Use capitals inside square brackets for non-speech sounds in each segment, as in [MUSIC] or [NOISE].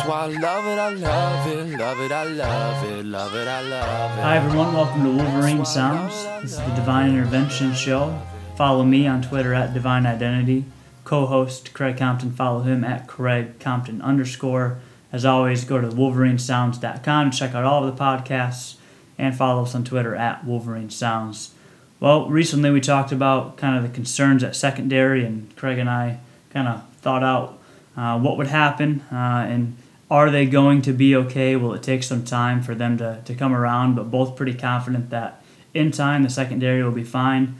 That's why I love it, I love it, love it, I love it, love it, I love it. Hi, everyone. Welcome to Wolverine Sounds. This is the Divine Intervention Show. Follow me on Twitter at Divine Identity. Co host Craig Compton, follow him at Craig Compton underscore. As always, go to wolverinesounds.com check out all of the podcasts and follow us on Twitter at Wolverine Sounds. Well, recently we talked about kind of the concerns at secondary, and Craig and I kind of thought out uh, what would happen uh, and are they going to be okay? Will it take some time for them to, to come around? But both pretty confident that in time the secondary will be fine.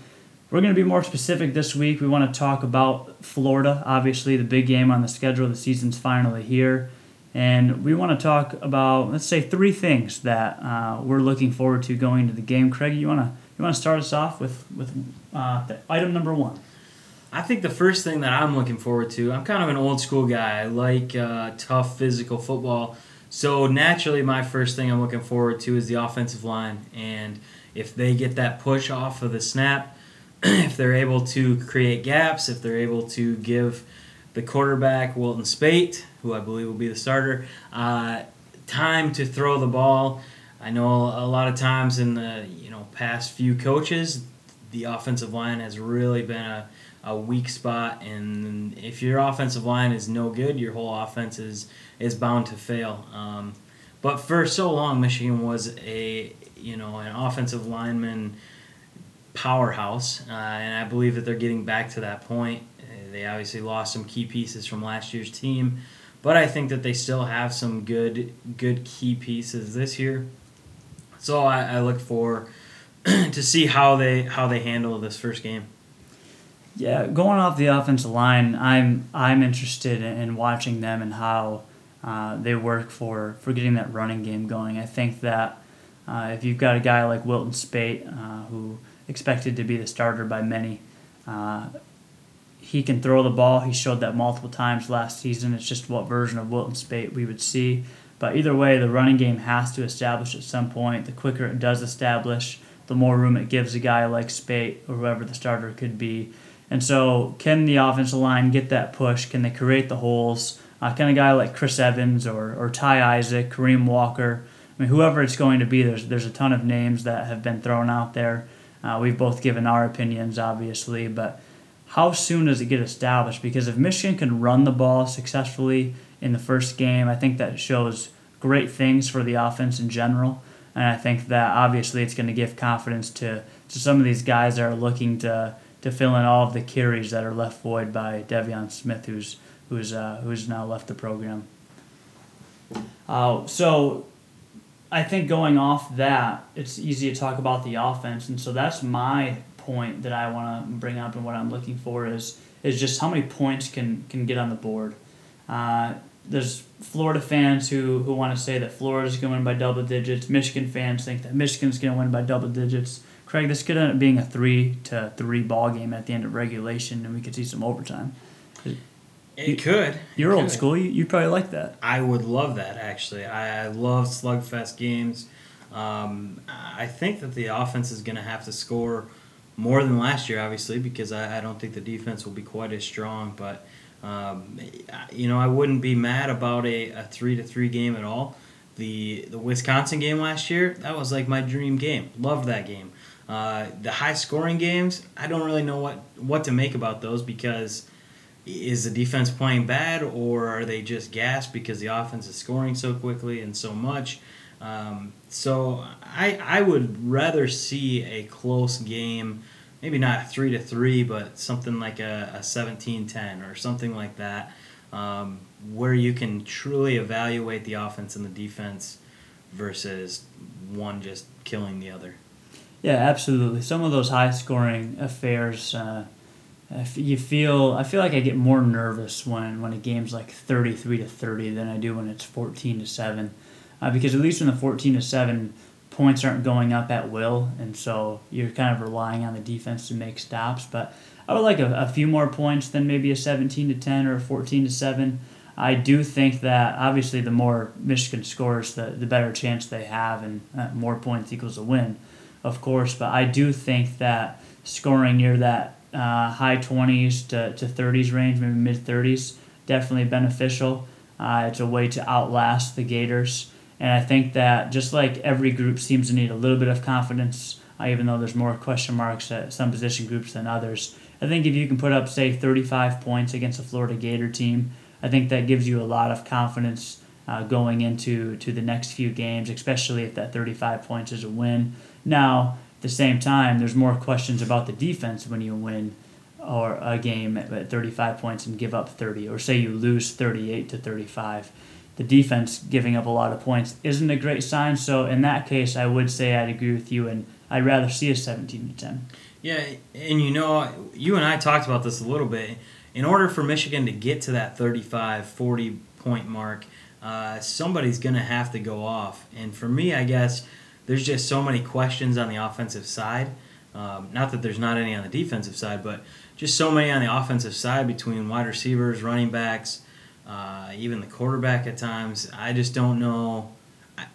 We're going to be more specific this week. We want to talk about Florida. Obviously, the big game on the schedule. The season's finally here. And we want to talk about, let's say, three things that uh, we're looking forward to going to the game. Craig, you want to you want to start us off with with uh, item number one? I think the first thing that I'm looking forward to, I'm kind of an old school guy. I like uh, tough physical football. So naturally, my first thing I'm looking forward to is the offensive line. And if they get that push off of the snap, [CLEARS THROAT] if they're able to create gaps, if they're able to give the quarterback, Wilton Speight, who I believe will be the starter, uh, time to throw the ball. I know a lot of times in the you know past few coaches, the offensive line has really been a a weak spot, and if your offensive line is no good, your whole offense is is bound to fail. Um, but for so long, Michigan was a you know an offensive lineman powerhouse, uh, and I believe that they're getting back to that point. They obviously lost some key pieces from last year's team, but I think that they still have some good good key pieces this year. So I, I look for [CLEARS THROAT] to see how they how they handle this first game. Yeah, going off the offensive line, I'm I'm interested in watching them and how uh, they work for for getting that running game going. I think that uh, if you've got a guy like Wilton Speight, uh, who expected to be the starter by many, uh, he can throw the ball. He showed that multiple times last season. It's just what version of Wilton Speight we would see. But either way, the running game has to establish at some point. The quicker it does establish, the more room it gives a guy like Speight or whoever the starter could be and so, can the offensive line get that push? Can they create the holes? Uh, can a guy like Chris Evans or, or Ty Isaac, Kareem Walker, I mean, whoever it's going to be, there's, there's a ton of names that have been thrown out there. Uh, we've both given our opinions, obviously, but how soon does it get established? Because if Michigan can run the ball successfully in the first game, I think that shows great things for the offense in general. And I think that obviously it's going to give confidence to, to some of these guys that are looking to to fill in all of the carries that are left void by De'Veon Smith, who's who's uh, who's now left the program. Uh, so I think going off that, it's easy to talk about the offense, and so that's my point that I want to bring up and what I'm looking for is is just how many points can can get on the board. Uh, there's Florida fans who, who want to say that Florida's going to win by double digits. Michigan fans think that Michigan's going to win by double digits. Craig, this could end up being a three to three ball game at the end of regulation, and we could see some overtime. It you, could. You're it old school. You you probably like that. I would love that actually. I, I love slugfest games. Um, I think that the offense is going to have to score more than last year, obviously, because I, I don't think the defense will be quite as strong. But um, you know, I wouldn't be mad about a, a three to three game at all. The the Wisconsin game last year, that was like my dream game. Loved that game. Uh, the high scoring games, I don't really know what, what to make about those because is the defense playing bad or are they just gassed because the offense is scoring so quickly and so much? Um, so I, I would rather see a close game, maybe not three to three, but something like a, a 17-10 or something like that, um, where you can truly evaluate the offense and the defense versus one just killing the other. Yeah, absolutely. Some of those high scoring affairs, uh, you feel I feel like I get more nervous when, when a game's like thirty three to thirty than I do when it's fourteen to seven, uh, because at least when the fourteen to seven points aren't going up at will, and so you're kind of relying on the defense to make stops. But I would like a, a few more points than maybe a seventeen to ten or a fourteen to seven. I do think that obviously the more Michigan scores, the the better chance they have, and uh, more points equals a win of course, but I do think that scoring near that uh, high 20s to, to 30s range, maybe mid 30s, definitely beneficial. Uh, it's a way to outlast the Gators. And I think that just like every group seems to need a little bit of confidence, uh, even though there's more question marks at some position groups than others. I think if you can put up, say, 35 points against a Florida Gator team, I think that gives you a lot of confidence uh, going into to the next few games, especially if that 35 points is a win. Now, at the same time, there's more questions about the defense when you win or a game at 35 points and give up 30, or say you lose 38 to 35. The defense giving up a lot of points isn't a great sign. So in that case, I would say I'd agree with you, and I'd rather see a 17 to 10. Yeah, and you know, you and I talked about this a little bit. In order for Michigan to get to that 35, 40 point mark, uh, somebody's going to have to go off. And for me, I guess there's just so many questions on the offensive side. Um, not that there's not any on the defensive side, but just so many on the offensive side between wide receivers, running backs, uh, even the quarterback at times. I just don't know.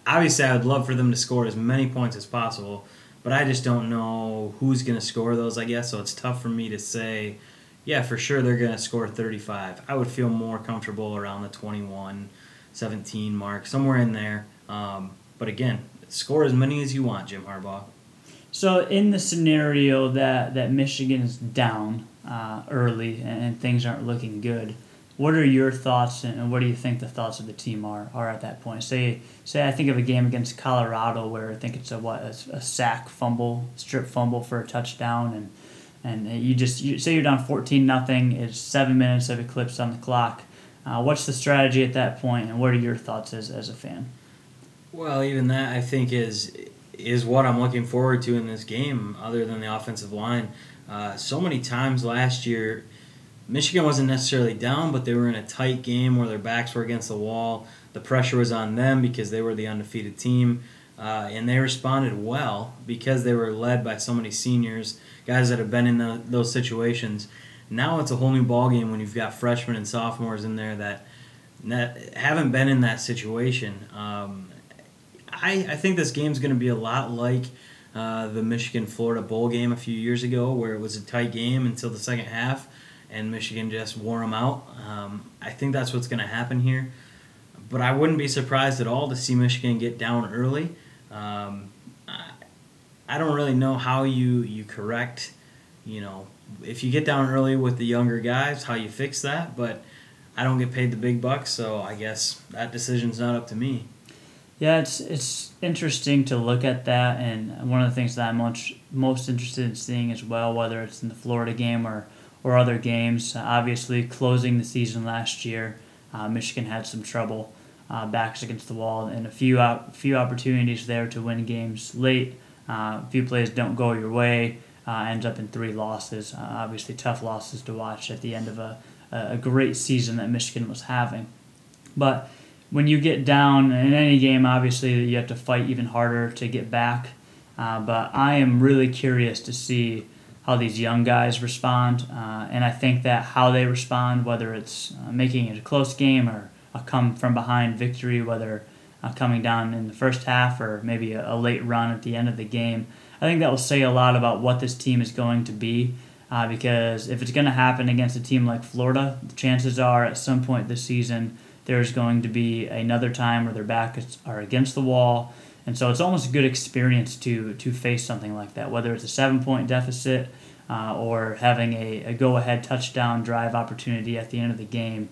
Obviously, I would love for them to score as many points as possible, but I just don't know who's going to score those, I guess. So it's tough for me to say, yeah, for sure they're going to score 35. I would feel more comfortable around the 21, 17 mark, somewhere in there. Um, but again, score as many as you want, Jim Harbaugh. So in the scenario that, that Michigan is down uh, early and things aren't looking good, what are your thoughts and what do you think the thoughts of the team are, are at that point? Say say I think of a game against Colorado where I think it's a what a, sack fumble, strip fumble for a touchdown and and you just you, say you're down 14 nothing, it's 7 minutes of eclipse on the clock. Uh, what's the strategy at that point and what are your thoughts as, as a fan? Well, even that I think is is what I'm looking forward to in this game other than the offensive line. Uh, so many times last year Michigan wasn't necessarily down, but they were in a tight game where their backs were against the wall. The pressure was on them because they were the undefeated team, uh, and they responded well because they were led by so many seniors, guys that have been in the, those situations. Now it's a whole new ballgame when you've got freshmen and sophomores in there that, that haven't been in that situation. Um, I, I think this game's going to be a lot like uh, the Michigan Florida Bowl game a few years ago, where it was a tight game until the second half and Michigan just wore them out. Um, I think that's what's going to happen here. But I wouldn't be surprised at all to see Michigan get down early. Um, I, I don't really know how you, you correct, you know, if you get down early with the younger guys, how you fix that. But I don't get paid the big bucks, so I guess that decision's not up to me. Yeah, it's it's interesting to look at that, and one of the things that I'm much most interested in seeing as well, whether it's in the Florida game or or other games. Uh, obviously, closing the season last year, uh, Michigan had some trouble, uh, backs against the wall, and a few op- few opportunities there to win games late. Uh, a few plays don't go your way, uh, ends up in three losses. Uh, obviously, tough losses to watch at the end of a, a great season that Michigan was having. But when you get down in any game, obviously you have to fight even harder to get back. but I am really curious to see how these young guys respond. Uh, and I think that how they respond, whether it's uh, making it a close game or a come from behind victory, whether uh, coming down in the first half or maybe a, a, late run at the end of the game, I think that will say a lot about what this team is going to be. Uh, because if it's going to happen against a team like Florida, the chances are at some point this season there's going to be another time where their backs are against the wall and so it's almost a good experience to to face something like that, whether it's a seven point deficit uh, or having a, a go ahead touchdown drive opportunity at the end of the game.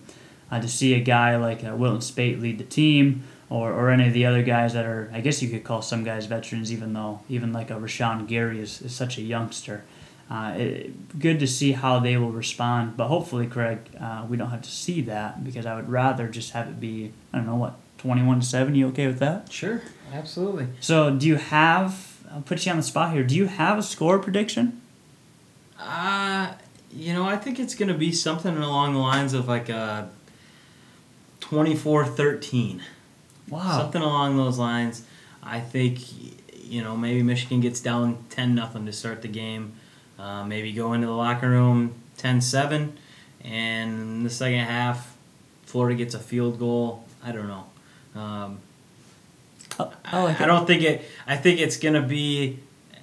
Uh, to see a guy like uh, Wilton Speight lead the team, or, or any of the other guys that are, I guess you could call some guys veterans, even though even like a Rashan Gary is, is such a youngster. Uh, it, good to see how they will respond, but hopefully, Craig, uh, we don't have to see that because I would rather just have it be, I don't know, what, 21 to 7. You okay with that? Sure. Absolutely. So, do you have? I'll put you on the spot here. Do you have a score prediction? Uh, you know, I think it's going to be something along the lines of like a 24-13. Wow. Something along those lines. I think you know maybe Michigan gets down 10 nothing to start the game. Uh, maybe go into the locker room 10-7 and in the second half Florida gets a field goal. I don't know. Um, Oh, I, like I don't think it. I think it's gonna be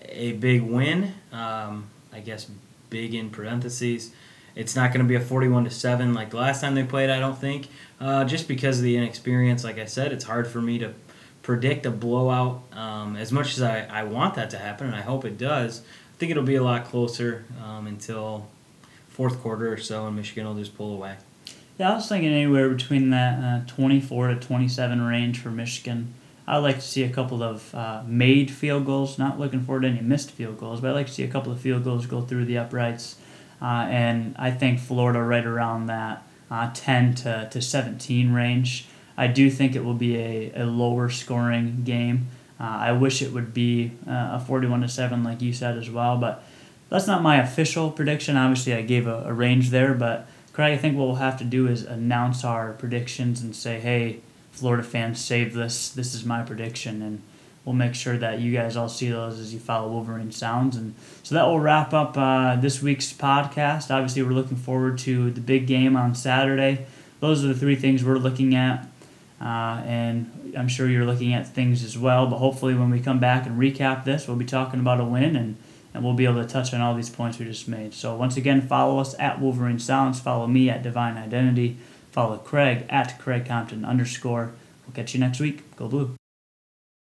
a big win. Um, I guess big in parentheses, It's not going to be a 41 to 7 like the last time they played, I don't think. Uh, just because of the inexperience, like I said, it's hard for me to predict a blowout. Um, as much as I, I want that to happen, and I hope it does, think it'll be a lot closer um, until fourth quarter or so, and Michigan will just pull away. Yeah, I was thinking anywhere between that uh, 24 to 27 range for Michigan. I'd like to see a couple of uh, made field goals. Not looking forward to any missed field goals, but I'd like to see a couple of field goals go through the uprights. Uh, and I think Florida right around that uh, 10 to, to 17 range. I do think it will be a, a lower scoring game. Uh, I wish it would be uh, a 41 to 7, like you said as well, but that's not my official prediction. Obviously, I gave a, a range there, but Craig, I think what we'll have to do is announce our predictions and say, hey, Florida fans, save this. This is my prediction, and we'll make sure that you guys all see those as you follow Wolverine Sounds. And so that will wrap up uh, this week's podcast. Obviously, we're looking forward to the big game on Saturday. Those are the three things we're looking at. Uh, and I'm sure you're looking at things as well. But hopefully, when we come back and recap this, we'll be talking about a win and, and we'll be able to touch on all these points we just made. So, once again, follow us at Wolverine Sounds. Follow me at Divine Identity. Follow Craig at Craig Compton underscore. We'll catch you next week. Go Blue.